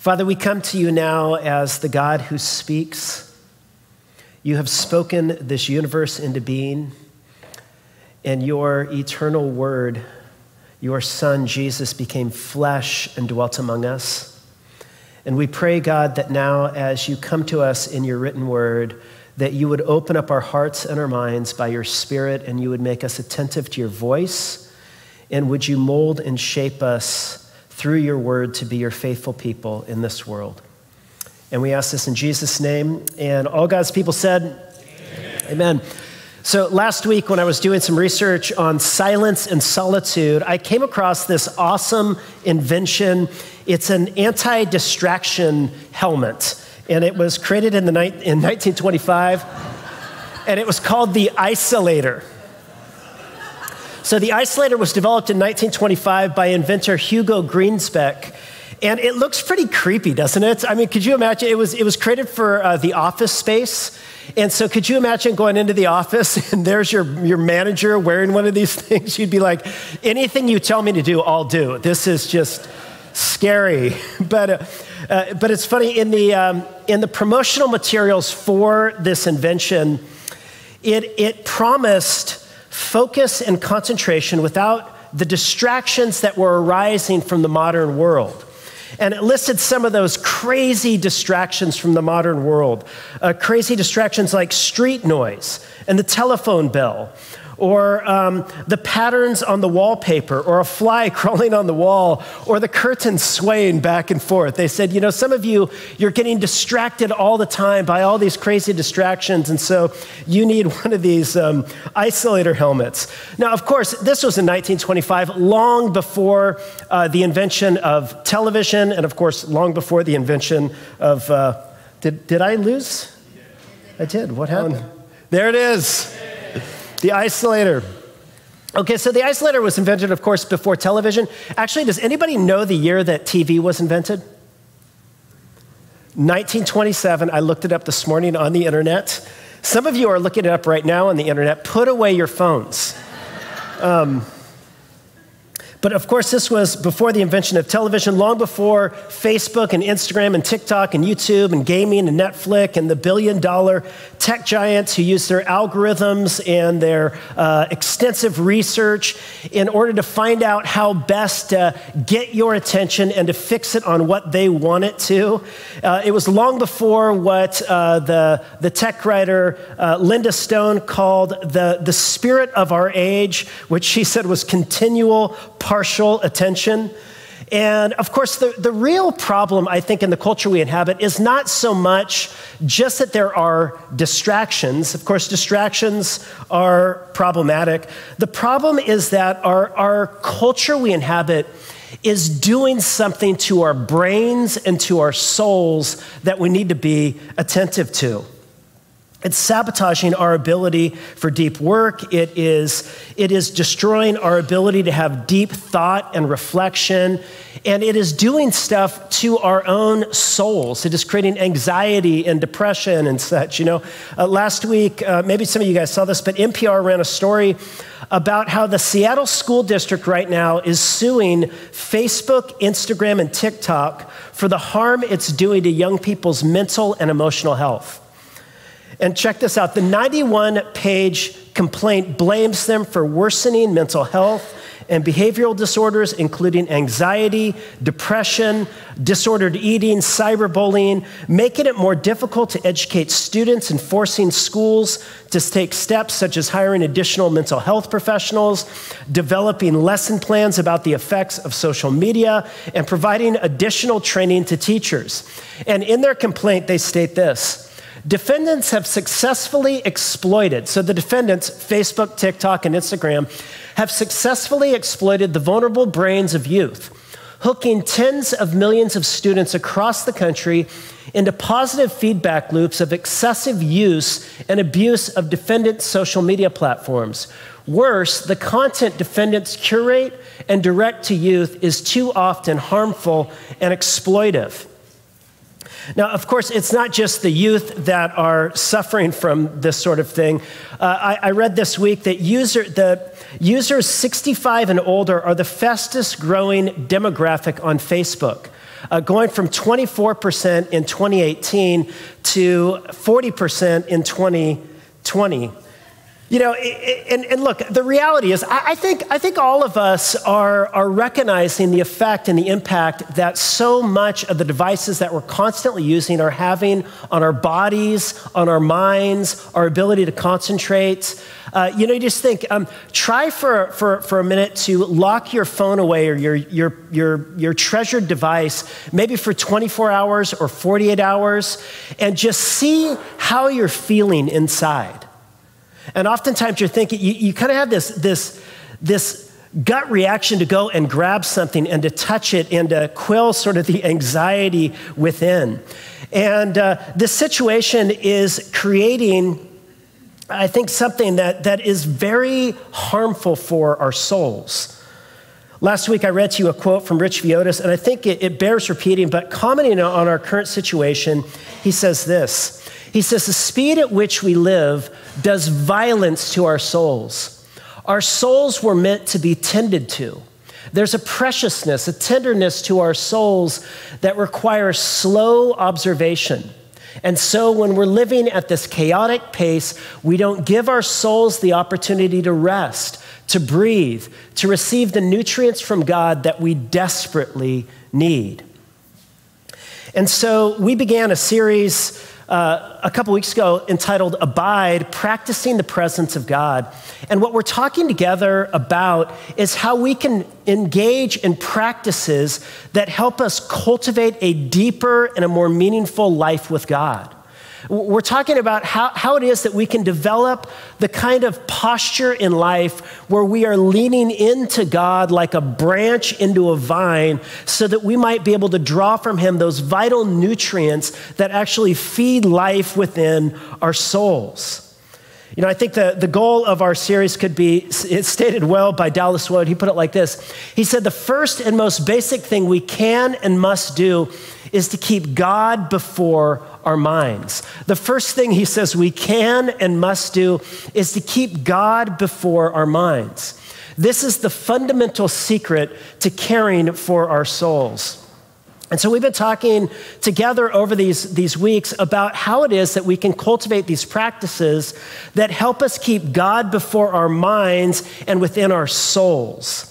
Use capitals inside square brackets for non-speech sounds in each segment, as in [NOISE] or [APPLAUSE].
Father, we come to you now as the God who speaks. You have spoken this universe into being, and your eternal word, your Son, Jesus, became flesh and dwelt among us. And we pray, God, that now as you come to us in your written word, that you would open up our hearts and our minds by your Spirit, and you would make us attentive to your voice, and would you mold and shape us through your word to be your faithful people in this world. And we ask this in Jesus' name. And all God's people said, Amen. Amen. So, last week, when I was doing some research on silence and solitude, I came across this awesome invention. It's an anti distraction helmet, and it was created in, the ni- in 1925, and it was called the Isolator. So the isolator was developed in 1925 by inventor Hugo Gernsback. And it looks pretty creepy, doesn't it? I mean, could you imagine? It was, it was created for uh, the office space. And so, could you imagine going into the office [LAUGHS] and there's your, your manager wearing one of these [LAUGHS] things? You'd be like, anything you tell me to do, I'll do. This is just scary. [LAUGHS] But, uh, uh, but it's funny, in the, um, in the promotional materials for this invention, it, it promised focus and concentration without the distractions that were arising from the modern world. And it listed some of those crazy distractions from the modern world. Uh, crazy distractions like street noise and the telephone bell, or um, the patterns on the wallpaper, or a fly [LAUGHS] crawling on the wall, or the curtains swaying back and forth. They said, you know, some of you, you're getting distracted all the time by all these crazy distractions, and so you need one of these um, isolator helmets. Now, of course, this was in 1925, long before uh, the invention of television, and of course, long before the invention of. Uh, did, did I lose? I did. What happened? There it is. The isolator. Okay, so the isolator was invented, of course, before television. Actually, does anybody know the year that TV was invented? 1927. I looked it up this morning on the internet. Some of you are looking it up right now on the internet. Put away your phones. Um, but of course, this was before the invention of television, long before Facebook and Instagram and TikTok and YouTube and gaming and Netflix and the billion dollar tech giants who use their algorithms and their uh, extensive research in order to find out how best to get your attention and to fix it on what they want it to. Uh, it was long before what uh, the, the tech writer uh, Linda Stone called the, the spirit of our age, which she said was continual partial attention. And of course, the, the real problem, I think, in the culture we inhabit is not so much just that there are distractions. Of course, distractions are problematic. The problem is that our, our culture we inhabit is doing something to our brains and to our souls that we need to be attentive to. It's sabotaging our ability for deep work. It is, it is destroying our ability to have deep thought and reflection. And it is doing stuff to our own souls. It is creating anxiety and depression and such. You know, uh, last week, uh, maybe some of you guys saw this, but NPR ran a story about how the Seattle School District right now is suing Facebook, Instagram, and TikTok for the harm it's doing to young people's mental and emotional health. And check this out the 91 page complaint blames them for worsening mental health and behavioral disorders, including anxiety, depression, disordered eating, cyberbullying, making it more difficult to educate students and forcing schools to take steps such as hiring additional mental health professionals, developing lesson plans about the effects of social media, and providing additional training to teachers. And in their complaint, they state this. Defendants have successfully exploited, so the defendants, Facebook, TikTok, and Instagram, have successfully exploited the vulnerable brains of youth, hooking tens of millions of students across the country into positive feedback loops of excessive use and abuse of defendants' social media platforms. Worse, the content defendants curate and direct to youth is too often harmful and exploitive. Now, of course, it's not just the youth that are suffering from this sort of thing. Uh, I, I, read this week that user, the users 65 and older are the fastest growing demographic on Facebook. uh, going from 24% in 2018 to 40% in 2020. You know, and, and look, the reality is, I think, I think all of us are, are recognizing the effect and the impact that so much of the devices that we're constantly using are having on our bodies, on our minds, our ability to concentrate. Uh, you know, you just think, um, try for, for, for a minute to lock your phone away or your, your, your, your treasured device, maybe for 24 hours or 48 hours, and just see how you're feeling inside. And oftentimes you're thinking, you, you kind of have this, this, this gut reaction to go and grab something and to touch it and to quell sort of the anxiety within. And uh, this situation is creating, I think, something that, that is very harmful for our souls. Last week, I read to you a quote from Rich Villodas, and I think it, it bears repeating, but commenting on our current situation, he says this he says, The speed at which we live does violence to our souls. Our souls were meant to be tended to. There's a preciousness, a tenderness to our souls that requires slow observation. And so, when we're living at this chaotic pace, we don't give our souls the opportunity to rest, to breathe, to receive the nutrients from God that we desperately need. And so, we began a series uh, a couple weeks ago entitled Abide Practicing the Presence of God. And what we're talking together about is how we can engage in practices that help us cultivate a deeper and a more meaningful life with God. We're talking about how, how it is that we can develop the kind of posture in life where we are leaning into God like a branch into a vine so that we might be able to draw from Him those vital nutrients that actually feed life within our souls. You know, I think the, the goal of our series could be it's stated well by Dallas Willard. He put it like this He said, The first and most basic thing we can and must do is to keep God before our minds. The first thing he says we can and must do is to keep God before our minds. This is the fundamental secret to caring for our souls. And so we've been talking together over these, these weeks about how it is that we can cultivate these practices that help us keep God before our minds and within our souls.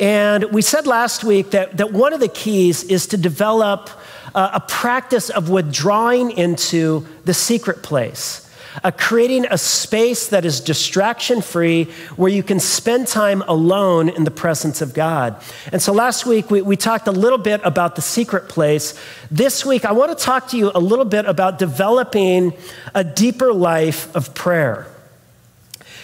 And we said last week that, that one of the keys is to develop uh, a practice of withdrawing into the secret place. Uh, creating a space that is distraction free where you can spend time alone in the presence of God. And so last week we, we talked a little bit about the secret place. This week I want to talk to you a little bit about developing a deeper life of prayer.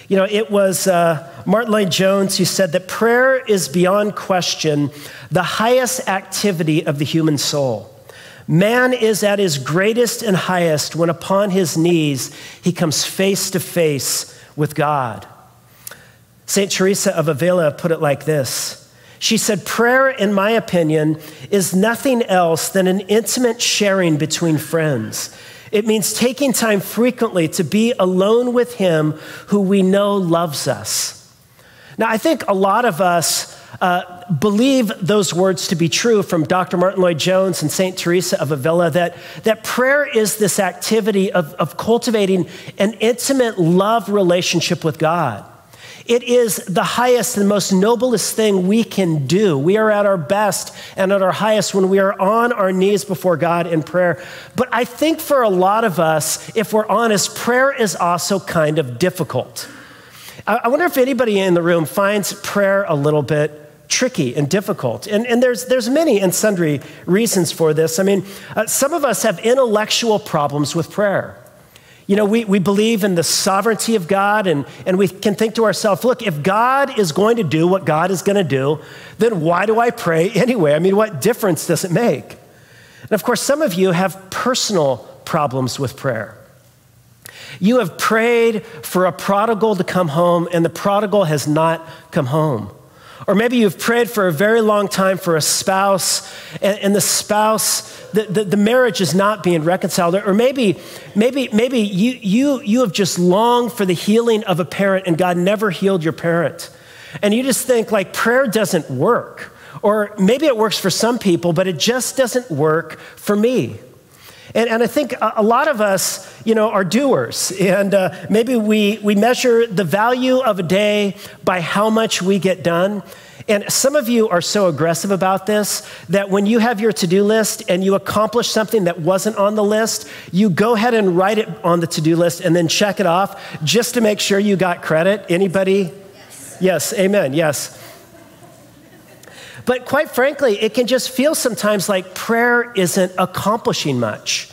You know, it was uh, Martyn Lloyd-Jones who said that prayer is beyond question the highest activity of the human soul. Man is at his greatest and highest when upon his knees he comes face to face with God. St. Teresa of Avila put it like this She said, Prayer, in my opinion, is nothing else than an intimate sharing between friends. It means taking time frequently to be alone with Him who we know loves us. Now, I think a lot of us uh, believe those words to be true from Dr. Martyn Lloyd-Jones and St. Teresa of Avila that, that prayer is this activity of, of cultivating an intimate love relationship with God. It is the highest and most noblest thing we can do. We are at our best and at our highest when we are on our knees before God in prayer. But I think for a lot of us, if we're honest, prayer is also kind of difficult. I wonder if anybody in the room finds prayer a little bit tricky and difficult. And, and there's, there's many and sundry reasons for this. I mean, uh, some of us have intellectual problems with prayer. You know, we, we believe in the sovereignty of God, and, and we can think to ourselves, look, if God is going to do what God is going to do, then why do I pray [LAUGHS] anyway? I mean, what difference does it make? And of course, some of you have personal problems with prayer. You have prayed for a prodigal to come home, and the prodigal has not come home. Or maybe you've prayed for a very long time for a spouse, and, and the spouse, the, the, the, marriage is not being reconciled. Or maybe, maybe, maybe you, you, you have just longed for the healing of a parent, and God never healed your parent. And you just think, like, prayer doesn't work. Or maybe it works for some people, but it just doesn't work for me. And, and I think a, lot of us, you know, are doers. And uh, maybe we, we measure the value of a day by how much we get done. And some of you are so aggressive about this that when you have your to do list and you accomplish something that wasn't on the list, you go ahead and write it on the to do list and then check it off just to make sure you got credit. Anybody? Yes, yes amen, yes. But quite frankly, it can just feel sometimes like prayer isn't accomplishing much.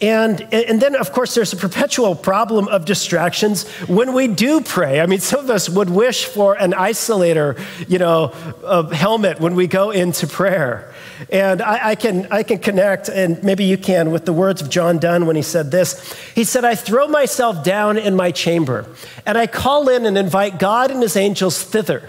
And, and then, of course, there's a perpetual problem of distractions when we do pray. I mean, some of us would wish for an isolator, you know, a helmet when we go into prayer. And I, I, can, I can connect, and maybe you can, with the words of John Donne when he said this. He said, I throw myself down in my chamber, and I call in and invite God and his angels thither.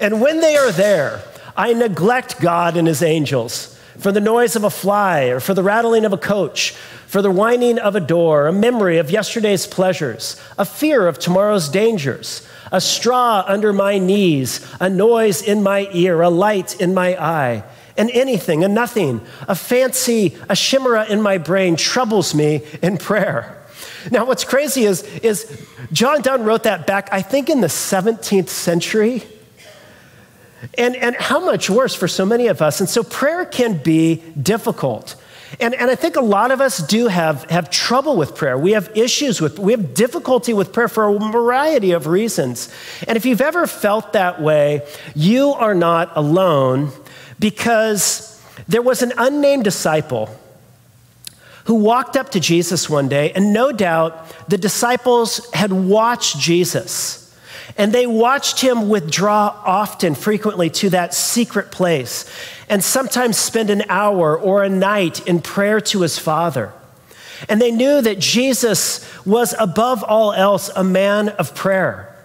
And when they are there, I neglect God and his angels for the noise of a fly or for the rattling of a coach, for the whining of a door, a memory of yesterday's pleasures, a fear of tomorrow's dangers, a straw under my knees, a noise in my ear, a light in my eye. And anything, a nothing, a fancy, a chimera in my brain troubles me in prayer. Now, what's crazy is, is John Donne wrote that back, I think, in the 17th century. And, and how much worse for so many of us. And so prayer can be difficult. And, and I think a lot of us do have, have trouble with prayer. We have issues with, we have difficulty with prayer for a variety of reasons. And if you've ever felt that way, you are not alone because there was an unnamed disciple who walked up to Jesus one day, and no doubt the disciples had watched Jesus and they watched him withdraw often, frequently, to that secret place, and sometimes spend an hour or a night in prayer to his Father. And they knew that Jesus was, above all else, a man of prayer.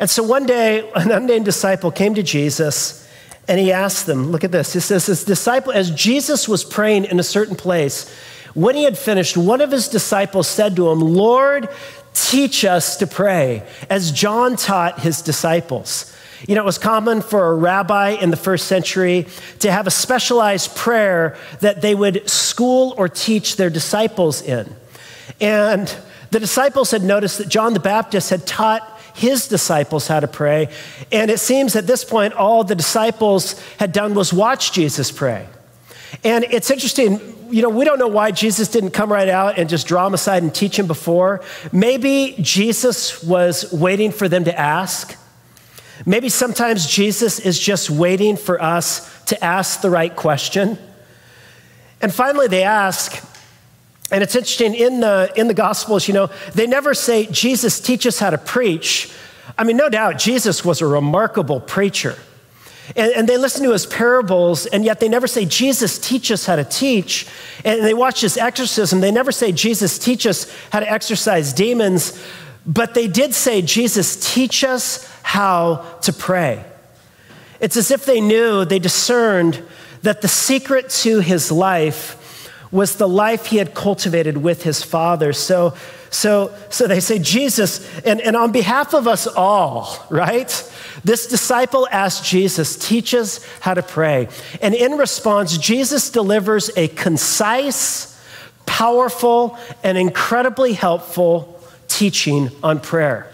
And so one day, [LAUGHS] an unnamed disciple came to Jesus and he asked them, Look at this. He says, His disciple, as Jesus was praying in a certain place, when he had finished, one of his disciples said to him, Lord, teach us to pray, as John taught his disciples. You know, it was common for a rabbi in the first century to have a specialized prayer that they would school or teach their disciples in. And the disciples had noticed that John the Baptist had taught his disciples how to pray. And it seems at this point, all the disciples had done was watch Jesus pray. And it's interesting, you know, we don't know why Jesus didn't come right out and just draw them aside and teach them before. Maybe Jesus was waiting for them to ask. Maybe sometimes Jesus is just waiting for us to ask the right question. And finally, they ask, and it's interesting in the, in the Gospels, you know, they never say, Jesus, teach us how to preach. I mean, no doubt, Jesus was a remarkable preacher. And, and, they listen to his parables, and yet they never say, Jesus, teach us how to teach. And they watch his exorcism. They never say, Jesus, teach us how to exorcise demons. But they did say, Jesus, teach us how to pray. It's as if they knew, they discerned that the secret to his life was the life he had cultivated with his father. So, so, so they say, Jesus, and, and on behalf of us all, right? This disciple asked Jesus, Teach us how to pray. And in response, Jesus delivers a concise, powerful, and incredibly helpful teaching on prayer.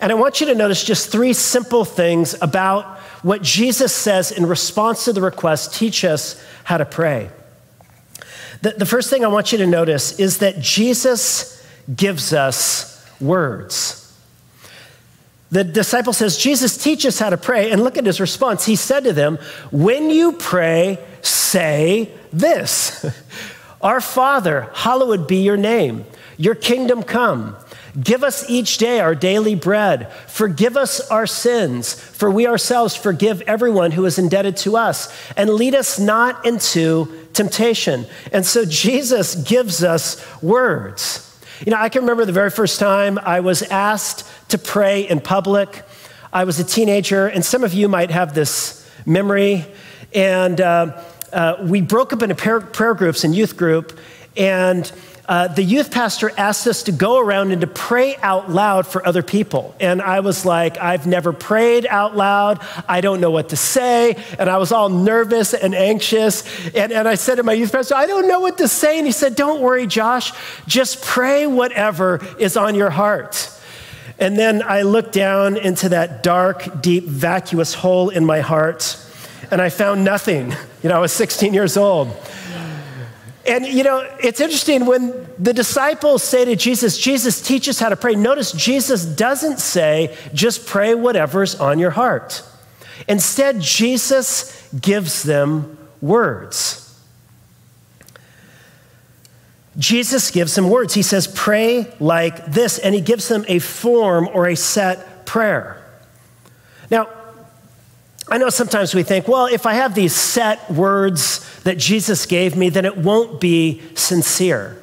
And I want you to notice just three simple things about what Jesus says in response to the request teach us how to pray. The, the first thing I want you to notice is that Jesus gives us words. The disciple says, Jesus, teach us how to pray. And look at his response. He said to them, When you pray, say this [LAUGHS] Our Father, hallowed be your name, your kingdom come. Give us each day our daily bread. Forgive us our sins, for we ourselves forgive everyone who is indebted to us. And lead us not into temptation. And so Jesus gives us words. You know, I can remember the very first time I was asked to pray in public. I was a teenager, and some of you might have this memory. And uh, uh, we broke up into prayer, prayer groups and youth group, And uh, the youth pastor asked us to go around and to pray out loud for other people. And I was like, I've never prayed out loud. I don't know what to say. And I was all nervous and anxious. And, and I said to my youth pastor, I don't know what to say. And he said, Don't worry, Josh. Just pray whatever is on your heart. And then I looked down into that dark, deep, vacuous hole in my heart, and I found nothing. [LAUGHS] You know, I was 16 years old. And you know, it's interesting when the disciples say to Jesus, Jesus, teach us how to pray. Notice Jesus doesn't say, just pray whatever's on your heart. Instead, Jesus gives them words. Jesus gives them words. He says, pray like this, and he gives them a form or a set prayer. Now, I know sometimes we think, well, if I have these set words that Jesus gave me, then it won't be sincere.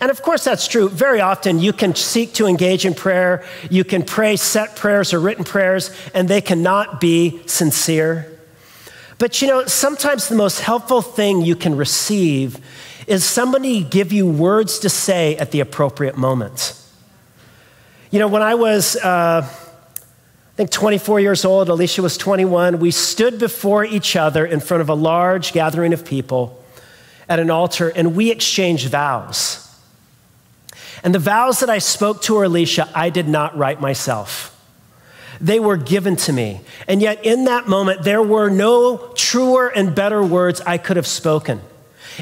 And of course, that's true. Very often, you can seek to engage in prayer, you can pray set prayers or written prayers, and they cannot be sincere. But you know, sometimes the most helpful thing you can receive is somebody give you words to say at the appropriate moment. You know, when I was, uh, think 24 years old, Alicia was 21. We stood before each other in front of a large gathering of people at an altar and we exchanged vows. And the vows that I spoke to Alicia, I did not write myself. They were given to me. And yet, in that moment, there were no truer and better words I could have spoken.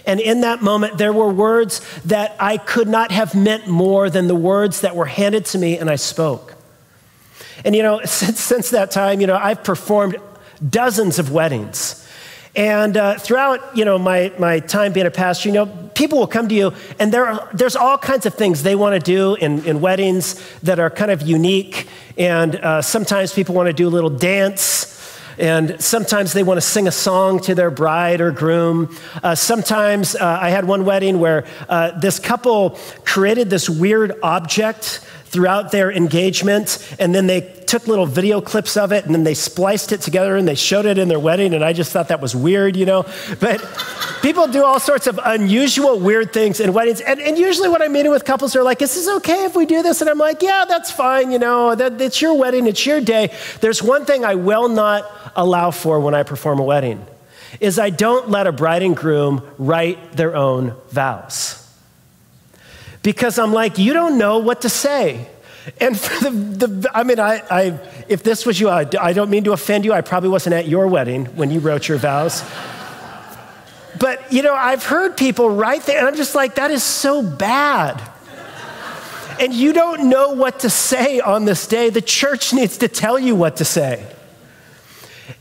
And in that moment, there were words that I could not have meant more than the words that were handed to me and I spoke. And you know, [LAUGHS] since, since that time, you know, I've performed dozens of weddings. And uh, throughout, you know, my, my time being a pastor, you know, people will come to you, and there are, there's all kinds of things they want to do in, in weddings that are kind of unique. And uh, sometimes people want to do a little dance. And sometimes they want to sing a song to their bride or groom. Uh, sometimes uh, I had one wedding where uh, this couple created this weird object throughout their engagement, and then they took little video clips of it, and then they spliced it together and they showed it in their wedding, and I just thought that was weird, you know? But people do all sorts of unusual, weird things in weddings, and, and usually when I'm meeting with couples, they're like, is this okay if we do this? And I'm like, yeah, that's fine, you know, that, it's your wedding, it's your day. There's one thing I will not allow for when I perform a wedding, is I don't let a bride and groom write their own vows because I'm like, you don't know what to say. And for the, the I mean, I, I, if this was you, I, I don't mean to offend you. I probably wasn't at your wedding when you wrote your vows. but, you know, I've heard people write there, and I'm just like, that is so bad. and you don't know what to say on this day. The church needs to tell you what to say.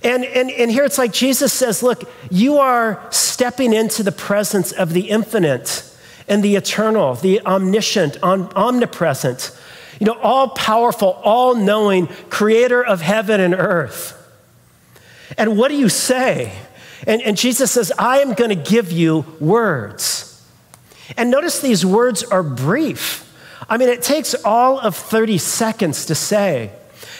And, and, and here it's like Jesus says, look, you are stepping into the presence of the infinite and the eternal, the omniscient, omnipresent, you know, all powerful, all knowing creator of heaven and earth. And what do you say? And, and Jesus says, I am going to give you words. And notice these words are brief. I mean, it takes all of 30 seconds to say.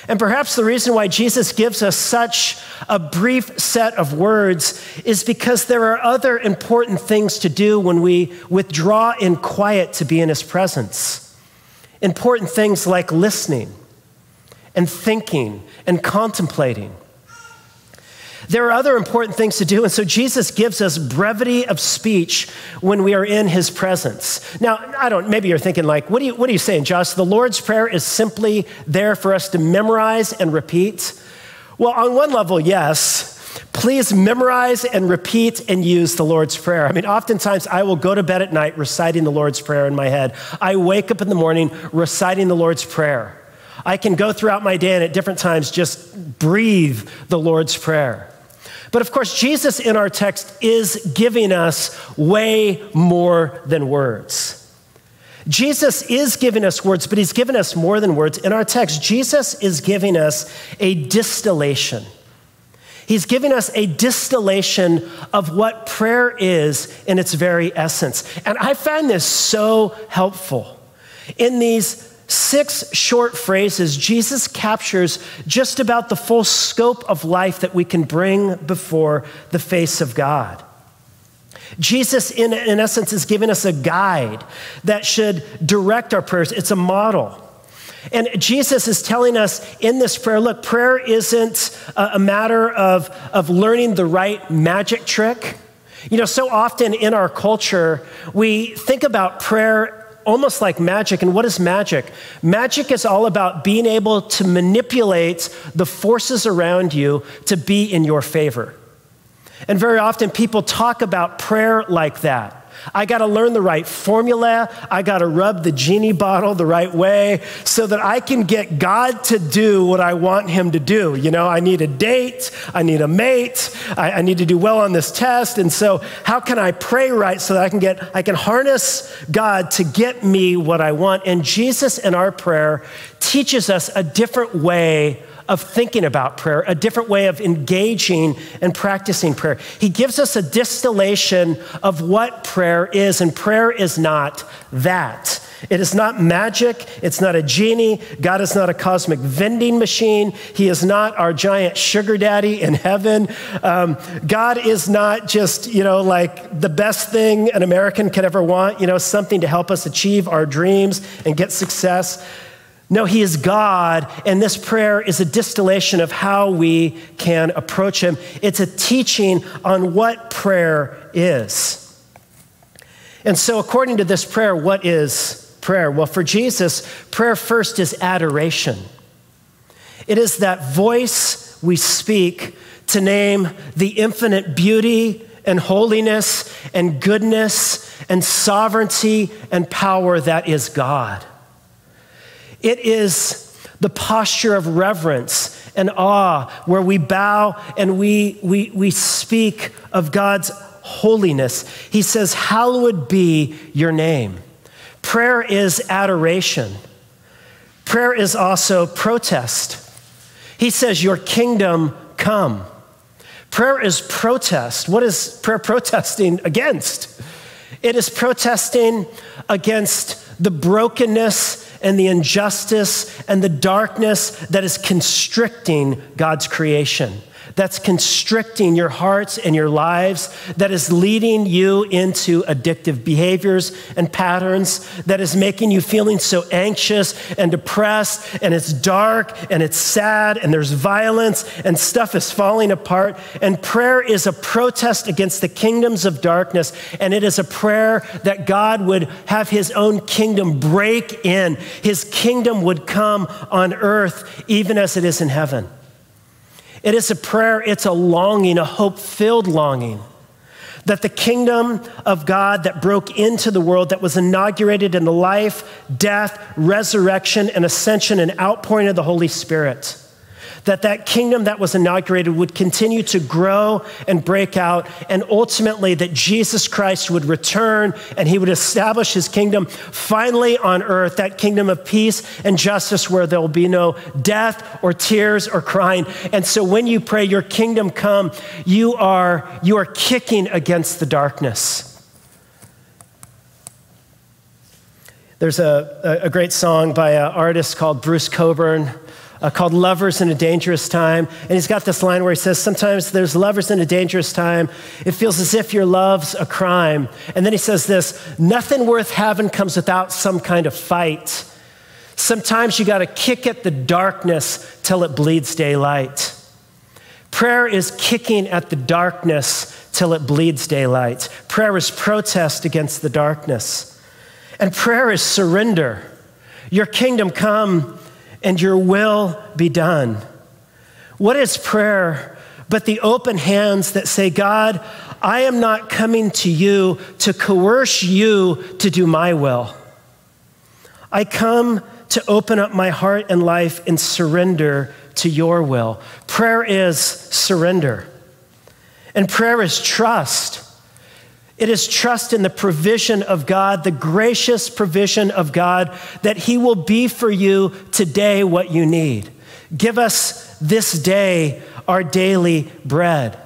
And perhaps the reason why Jesus gives us such a brief set of words is because there are other important things to do when we withdraw in quiet to be in his presence. Important things like listening and thinking and contemplating. There are other important things to do, and so Jesus gives us brevity of speech when we are in his presence. Now, I don't, maybe you're thinking, like, what, are you, what are you saying, Josh? The Lord's Prayer is simply there for us to memorize and repeat? Well, on one level, yes. Please memorize and repeat and use the Lord's Prayer. I mean, oftentimes I will go to bed at night reciting the Lord's Prayer in my head. I wake up in the morning reciting the Lord's Prayer. I can go throughout my day and at different times just breathe the Lord's Prayer. But of course, Jesus in our text is giving us way more than words. Jesus is giving us words, but he's given us more than words. In our text, Jesus is giving us a distillation. He's giving us a distillation of what prayer is in its very essence. And I find this so helpful. In these six short phrases, Jesus captures just about the full scope of life that we can bring before the face of God. Jesus, in, in essence, is giving us a guide that should direct our prayers. It's a model. And Jesus is telling us in this prayer look, prayer isn't a, matter of, of learning the right magic trick. You know, so often in our culture, we think about prayer almost like magic. And what is magic? Magic is all about being able to manipulate the forces around you to be in your favor. And very often people talk about prayer like that. I got to learn the right formula. I got to rub the genie bottle the right way so that I can get God to do what I want Him to do. You know, I need a date, I need a mate, I, I need to do well on this test. And so, how can I pray right so that I can get, I can harness God to get me what I want? And Jesus in our prayer teaches us a different way of thinking about prayer, a different way of engaging and practicing prayer. He gives us a distillation of what prayer is, and prayer is not that. It is not magic. It's not a genie. God is not a cosmic vending machine. He is not our giant sugar daddy in heaven. Um, God is not just, you know, like the best thing an American could ever want, you know, something to help us achieve our dreams and get success. No, He is God, and this prayer is a distillation of how we can approach Him. It's a teaching on what prayer is. And so, according to this prayer, what is prayer? Well, for Jesus, prayer first is adoration. It is that voice we speak to name the infinite beauty and holiness and goodness and sovereignty and power that is God. It is the posture of reverence and awe where we bow and we, we, we speak of God's holiness. He says, Hallowed be your name. Prayer is adoration. Prayer is also protest. He says, Your kingdom come. Prayer is protest. What is prayer protesting against? It is protesting against the brokenness and the injustice and the darkness that is constricting God's creation that's constricting your hearts and your lives, that is leading you into addictive behaviors and patterns, that is making you feeling so anxious and depressed, and it's dark and it's sad, and there's violence, and stuff is falling apart. And prayer is a protest against the kingdoms of darkness, and it is a prayer that God would have his own kingdom break in, his kingdom would come on earth, even as it is in heaven. It is a prayer, it's a longing, a hope filled longing that the kingdom of God that broke into the world, that was inaugurated in the life, death, resurrection, and ascension and outpouring of the Holy Spirit that that kingdom that was inaugurated would continue to grow and break out, and ultimately that Jesus Christ would return and he would establish his kingdom finally on earth, that kingdom of peace and justice where there will be no death or tears or crying. And so when you pray, Your kingdom come, you are, you are kicking against the darkness. There's a, a great song by an artist called Bruce Cockburn uh, called Lovers in a Dangerous Time. And he's got this line where he says, Sometimes there's lovers in a dangerous time. It feels as if your love's a crime. And then he says this Nothing worth having comes without some kind of fight. Sometimes you got to kick at the darkness till it bleeds daylight. Prayer is kicking at the darkness till it bleeds daylight. Prayer is protest against the darkness. And prayer is surrender. Your kingdom come and your will be done. What is prayer but the open hands that say, God, I am not coming to you to coerce you to do my will. I come to open up my heart and life and surrender to your will. Prayer is surrender, and prayer is trust. It is trust in the provision of God, the gracious provision of God, that He will be for you today what you need. Give us this day our daily bread.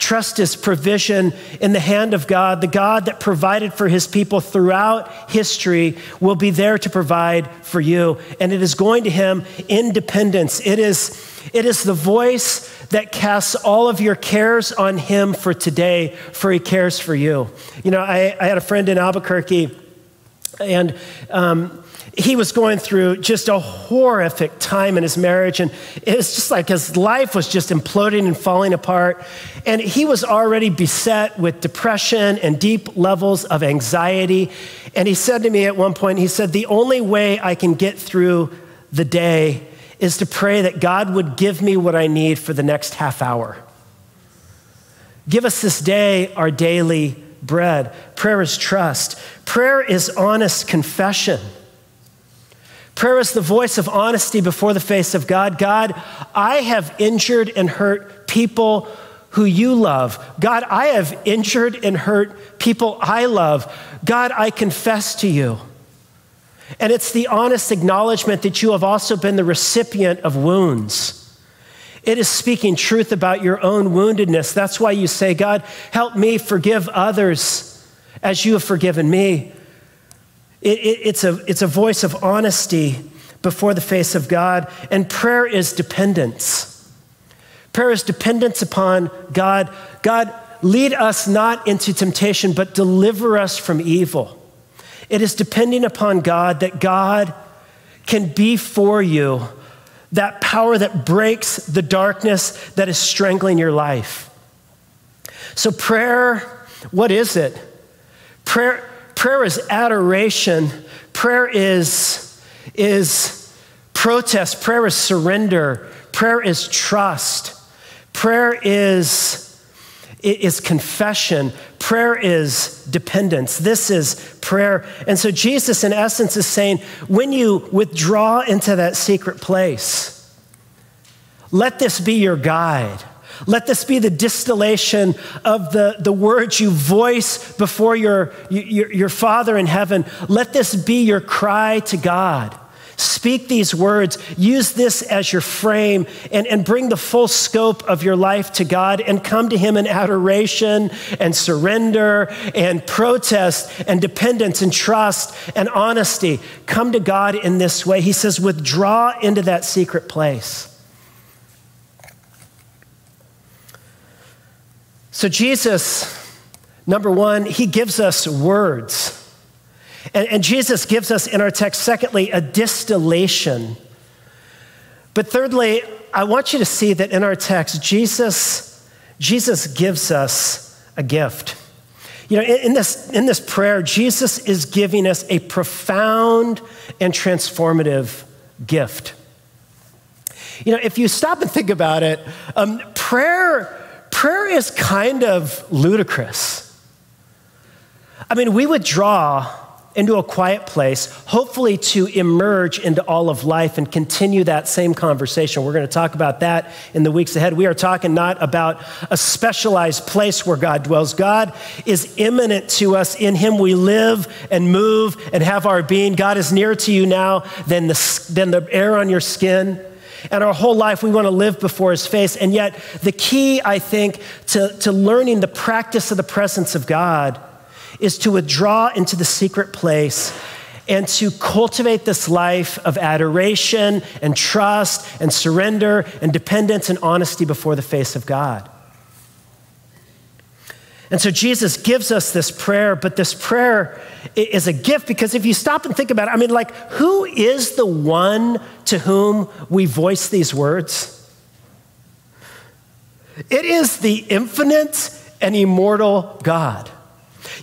Trust his provision in the hand of God. The God that provided for his people throughout history will be there to provide for you. And it is going to him in dependence. It is, it is the voice that casts all of your cares on him for today, for he cares for you. You know, I, I had a friend in Albuquerque, and um, he was going through just a horrific time in his marriage. And it was just like his life was just imploding and falling apart. And he was already beset with depression and deep levels of anxiety. And he said to me at one point, he said, The only way I can get through the day is to pray that God would give me what I need for the next half hour. Give us this day our daily bread. Prayer is trust, prayer is honest confession. Prayer is the voice of honesty before the face of God. God, I have injured and hurt people who you love. God, I have injured and hurt people I love. God, I confess to you. And it's the honest acknowledgement that you have also been the recipient of wounds. It is speaking truth about your own woundedness. That's why you say, God, help me forgive others as you have forgiven me. It, it, it's, a, it's a voice of honesty before the face of God, and prayer is dependence. Prayer is dependence upon God. God, lead us not into temptation, but deliver us from evil. It is depending upon God that God can be for you that power that breaks the darkness that is strangling your life. So, prayer, what is it? Prayer, Prayer is adoration. Prayer is, is protest. Prayer is surrender. Prayer is trust. Prayer is, is confession. Prayer is dependence. This is prayer. And so Jesus, in essence, is saying when you withdraw into that secret place, let this be your guide. Let this be the distillation of the, the words you voice before your, your, your Father in heaven. Let this be your cry to God. Speak these words, use this as your frame, and, and bring the full scope of your life to God and come to Him in adoration and surrender and protest and dependence and trust and honesty. Come to God in this way. He says, withdraw into that secret place. So, Jesus, number one, he gives us words. And, and, Jesus gives us in our text, secondly, a distillation. But thirdly, I want you to see that in our text, Jesus, Jesus gives us a gift. You know, in, in this, in this prayer, Jesus is giving us a profound and transformative gift. You know, if you stop and think about it, um, prayer prayer is kind of ludicrous. I mean, we withdraw into a quiet place, hopefully to emerge into all of life and continue that same conversation. We're going to talk about that in the weeks ahead. We are talking not about a specialized place where God dwells. God is immanent to us. In Him we live and move and have our being. God is nearer to you now than the, than the air on your skin. And our whole life, we want to live before His face. And yet, the key, I think, to, to learning the practice of the presence of God is to withdraw into the secret place and to cultivate this life of adoration and trust and surrender and dependence and honesty before the face of God. And so Jesus gives us this prayer, but this prayer is a gift because if you stop and think about it, I mean, like, who is the one to whom we voice these words? It is the infinite and immortal God.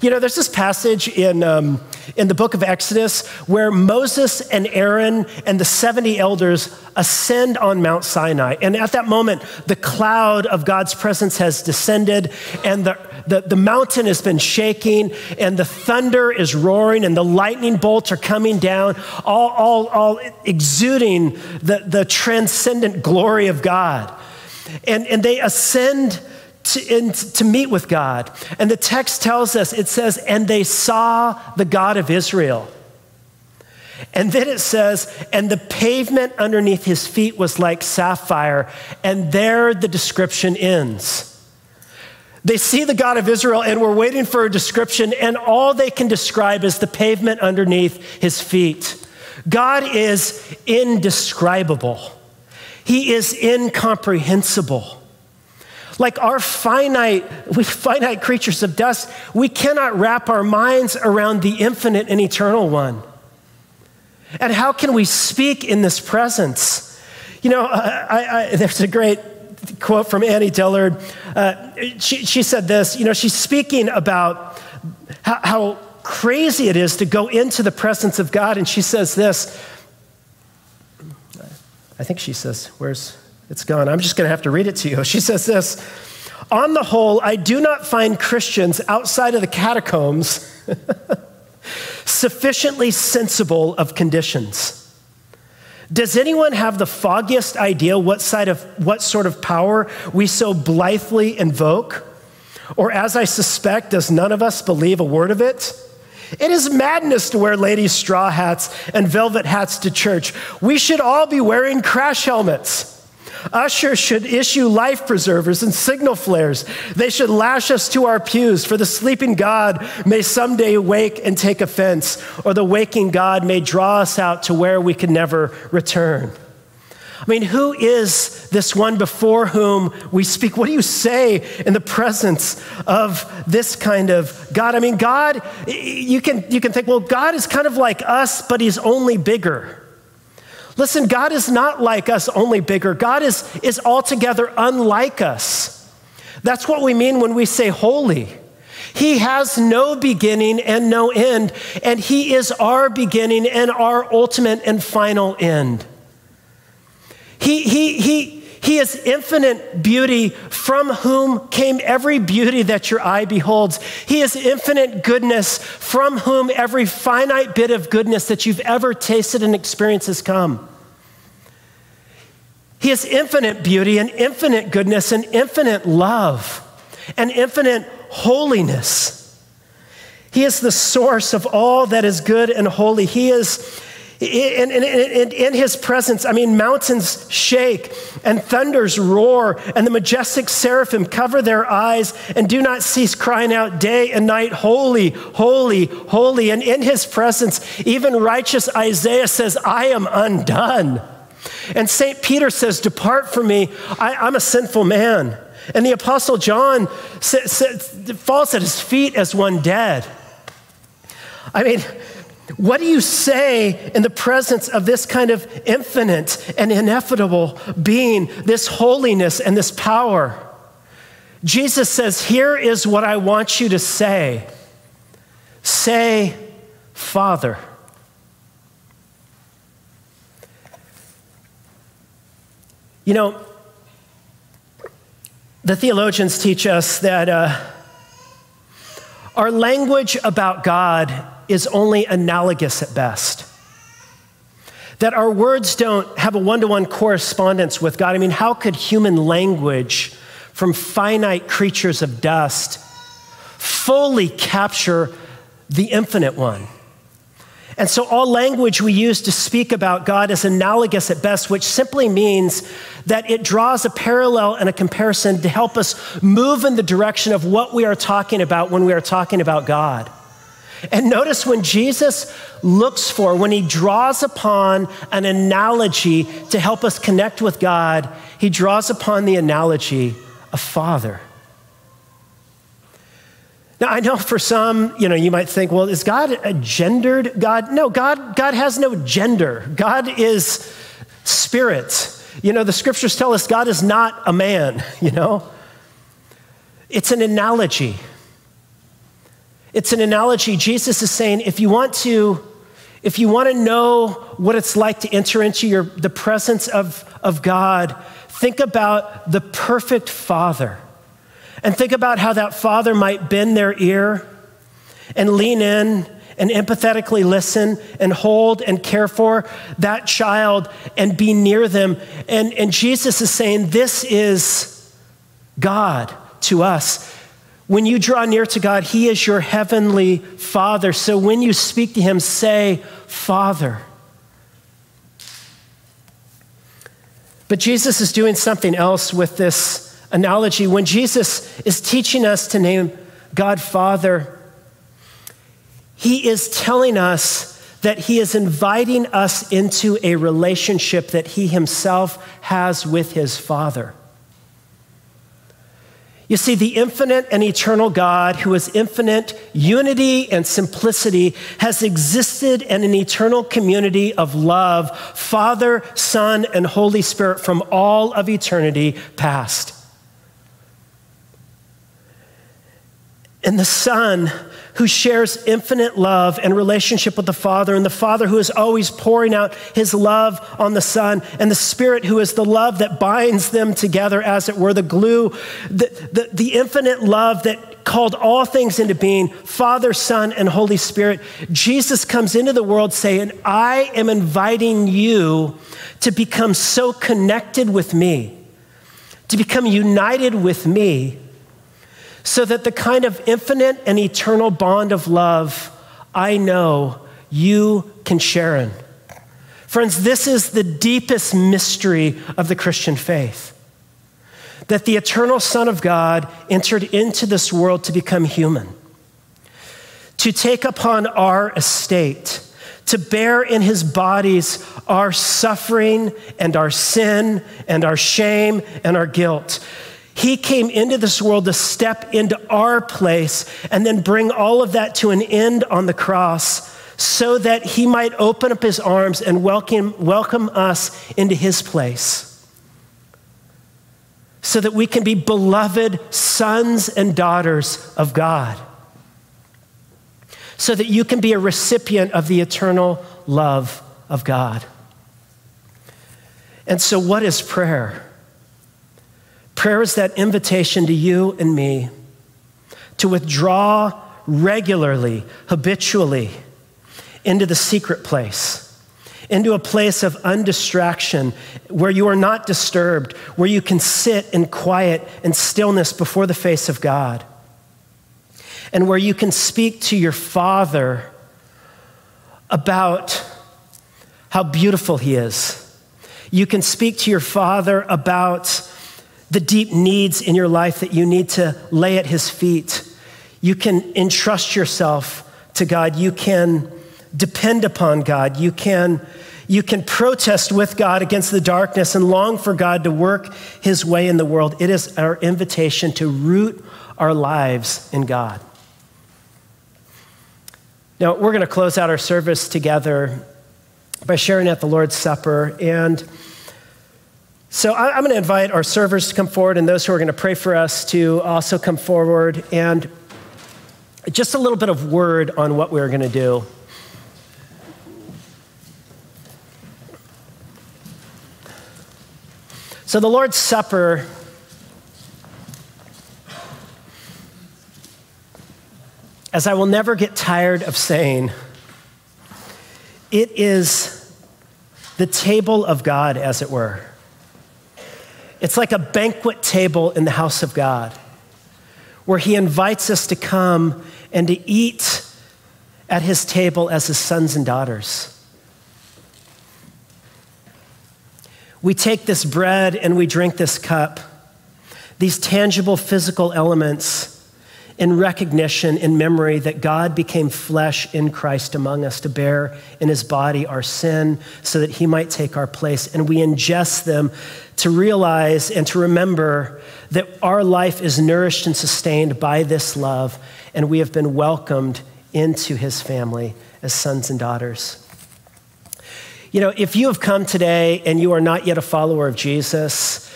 You know, there's this passage in, um, in the book of Exodus where Moses and Aaron and the 70 elders ascend on Mount Sinai. And at that moment, the cloud of God's presence has descended, and the, the, the mountain has been shaking, and the thunder is roaring, and the lightning bolts are coming down, all, all, all exuding the, the transcendent glory of God. And, and they ascend to, to meet with God. And the text tells us, it says, and they saw the God of Israel. And then it says, and the pavement underneath his feet was like sapphire. And there the description ends. They see the God of Israel and we're waiting for a description, and all they can describe is the pavement underneath his feet. God is indescribable, he is incomprehensible. Like our finite, [LAUGHS] we finite creatures of dust, we cannot wrap our minds around the infinite and eternal one. And how can we speak in this presence? You know, [LAUGHS] I, I, there's a great quote from Annie Dillard. Uh, she, she, said this, you know, she's speaking about how, how crazy it is to go into the presence of God. And she says this, I think she says, where's, it's gone. I'm just going to have to read it to you. [LAUGHS] She says this On the whole, I do not find Christians outside of the catacombs [LAUGHS] sufficiently sensible of conditions. Does anyone have the foggiest idea what, side of, what sort of power we so blithely invoke? Or, as I suspect, does none of us believe a word of it? It is madness to wear ladies' straw hats and velvet hats to church. We should all be wearing crash helmets. Ushers should issue life preservers and signal flares. They should lash us to our pews, for the sleeping God may someday wake and take offense, or the waking God may draw us out to where we can never return. I mean, who is this one before whom we speak? What do you say in the presence of this kind of God? I mean, God, you can, you can think, well, God is kind of like us, but he's only bigger. Listen, God is not like us, only bigger. God is, is altogether unlike us. That's what we mean when we say holy. He has no beginning and no end, and He is our beginning and our ultimate and final end. He, he, he, he is infinite beauty from whom came every beauty that your eye beholds. He is infinite goodness from whom every finite bit of goodness that you've ever tasted and experienced has come. He is infinite beauty and infinite goodness and infinite love and infinite holiness. He is the source of all that is good and holy. He is in, in, in, in, his presence, I mean, mountains shake and thunders roar, and the majestic seraphim cover their eyes and do not cease crying out day and night, Holy, holy, holy. And in his presence, even righteous Isaiah says, I am undone. And St. Peter says, Depart from me, I, am a sinful man. And the Apostle John falls at his feet as one dead. I mean, what do you say in the presence of this kind of infinite and ineffable being, this holiness and this power? Jesus says, Here is what I want you to say say, Father. You know, the theologians teach us that uh, our language about God is only analogous at best. That our words don't have a one to one correspondence with God. I mean, how could human language from finite creatures of dust fully capture the infinite one? And so, all language we use to speak about God is analogous at best, which simply means that it draws a parallel and a comparison to help us move in the direction of what we are talking about when we are talking about God. And notice when Jesus looks for, when he draws upon an analogy to help us connect with God, he draws upon the analogy of Father. Now, I know for some, you know, you might think, well, is God a gendered God? No, God, God has no gender. God is spirit. You know, the scriptures tell us God is not a man, [LAUGHS] you know? It's an analogy. It's an analogy. Jesus is saying if you want to, if you want to know what it's like to enter into your, the presence of, of God, think about the perfect Father. And think about how that father might bend their ear and lean in and empathetically listen and hold and care for that child and be near them. And, and Jesus is saying, This is God to us. When you draw near to God, He is your heavenly Father. So when you speak to Him, say, Father. But Jesus is doing something else with this analogy. When Jesus is teaching us to name God Father, he is telling us that he is inviting us into a relationship that he himself has with his Father. You see, the infinite and eternal God, who is infinite unity and simplicity, has existed in an eternal community of love, Father, Son, and Holy Spirit from all of eternity past. And the Son who shares infinite love and relationship with the Father, and the Father who is always pouring out his love on the Son, and the Spirit who is the love that binds them together, as it were, the glue, the, the, the infinite love that called all things into being Father, Son, and Holy Spirit. Jesus comes into the world saying, I am inviting you to become so connected with me, to become united with me so that the kind of infinite and eternal bond of love I know you can share in. Friends, this is the deepest mystery of the Christian faith that the eternal Son of God entered into this world to become human, to take upon our estate, to bear in his bodies our suffering and our sin and our shame and our guilt, he came into this world to step into our place and then bring all of that to an end on the cross so that he might open up his arms and welcome, welcome us into his place. So that we can be beloved sons and daughters of God. So that you can be a recipient of the eternal love of God. And so, what is prayer? Prayer is that invitation to you and me to withdraw regularly, habitually, into the secret place, into a place of undistraction where you are not disturbed, where you can sit in quiet and stillness before the face of God, and where you can speak to your Father about how beautiful He is. You can speak to your Father about the deep needs in your life that you need to lay at His feet. You can entrust yourself to God. You can depend upon God. You can, you can protest with God against the darkness and long for God to work His way in the world. It is our invitation to root our lives in God. Now, we're going to close out our service together by sharing at the Lord's Supper. And so I'm going to invite our servers to come forward and those who are going to pray for us to also come forward. And just a little bit of word on what we're going to do. So the Lord's Supper. As I will never get tired of saying, it is the table of God, as it were. It's like a banquet table in the house of God where he invites us to come and to eat at his table as his sons and daughters. We take this bread and we drink this cup, these tangible physical elements in recognition, in memory that God became flesh in Christ among us to bear in his body our sin so that he might take our place. And we ingest them to realize and to remember that our life is nourished and sustained by this love, and we have been welcomed into his family as sons and daughters. You know, if you have come today and you are not yet a follower of Jesus,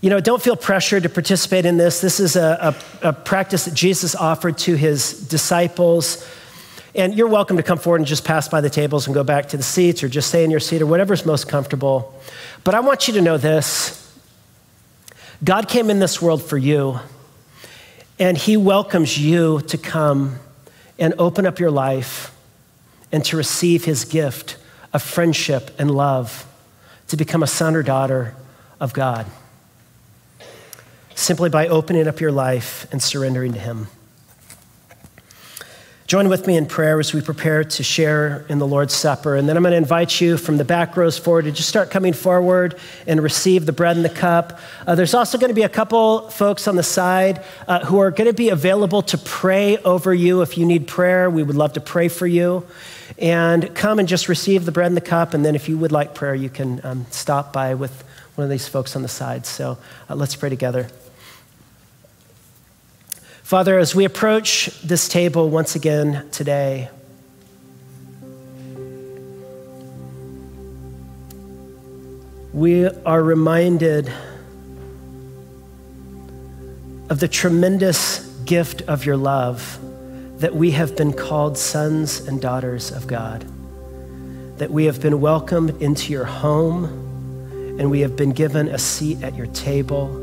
you know, don't feel pressured to participate in this. This is a, a, a, practice that Jesus offered to his disciples. And you're welcome to come forward and just pass by the tables and go back to the seats or just stay in your seat or whatever's most comfortable. But I want you to know this God came in this world for you, and he welcomes you to come and open up your life and to receive his gift of friendship and love, to become a son or daughter of God simply by opening up your life and surrendering to Him. Join with me in prayer as we prepare to share in the Lord's Supper. And then I'm going to invite you from the back rows forward to just start coming forward and receive the bread and the cup. Uh, there's also going to be a couple folks on the side uh, who are going to be available to pray over you. If you need prayer, we would love to pray for you. And come and just receive the bread and the cup. And then if you would like prayer, you can um, stop by with one of these folks on the side. So uh, let's pray together. Father, as we approach this table once again today, we are reminded of the tremendous gift of your love that we have been called sons and daughters of God, that we have been welcomed into your home, and we have been given a seat at your table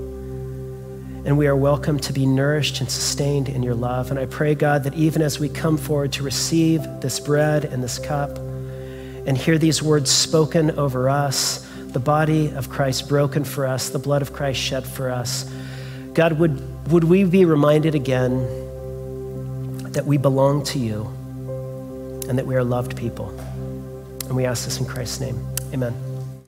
and we are welcome to be nourished and sustained in your love. And I pray, God, that even as we come forward to receive this bread and this cup and hear these words spoken over us, the body of Christ broken for us, the blood of Christ shed for us, God, would, would we be reminded again that we belong to you and that we are loved people? And we ask this in Christ's name. Amen.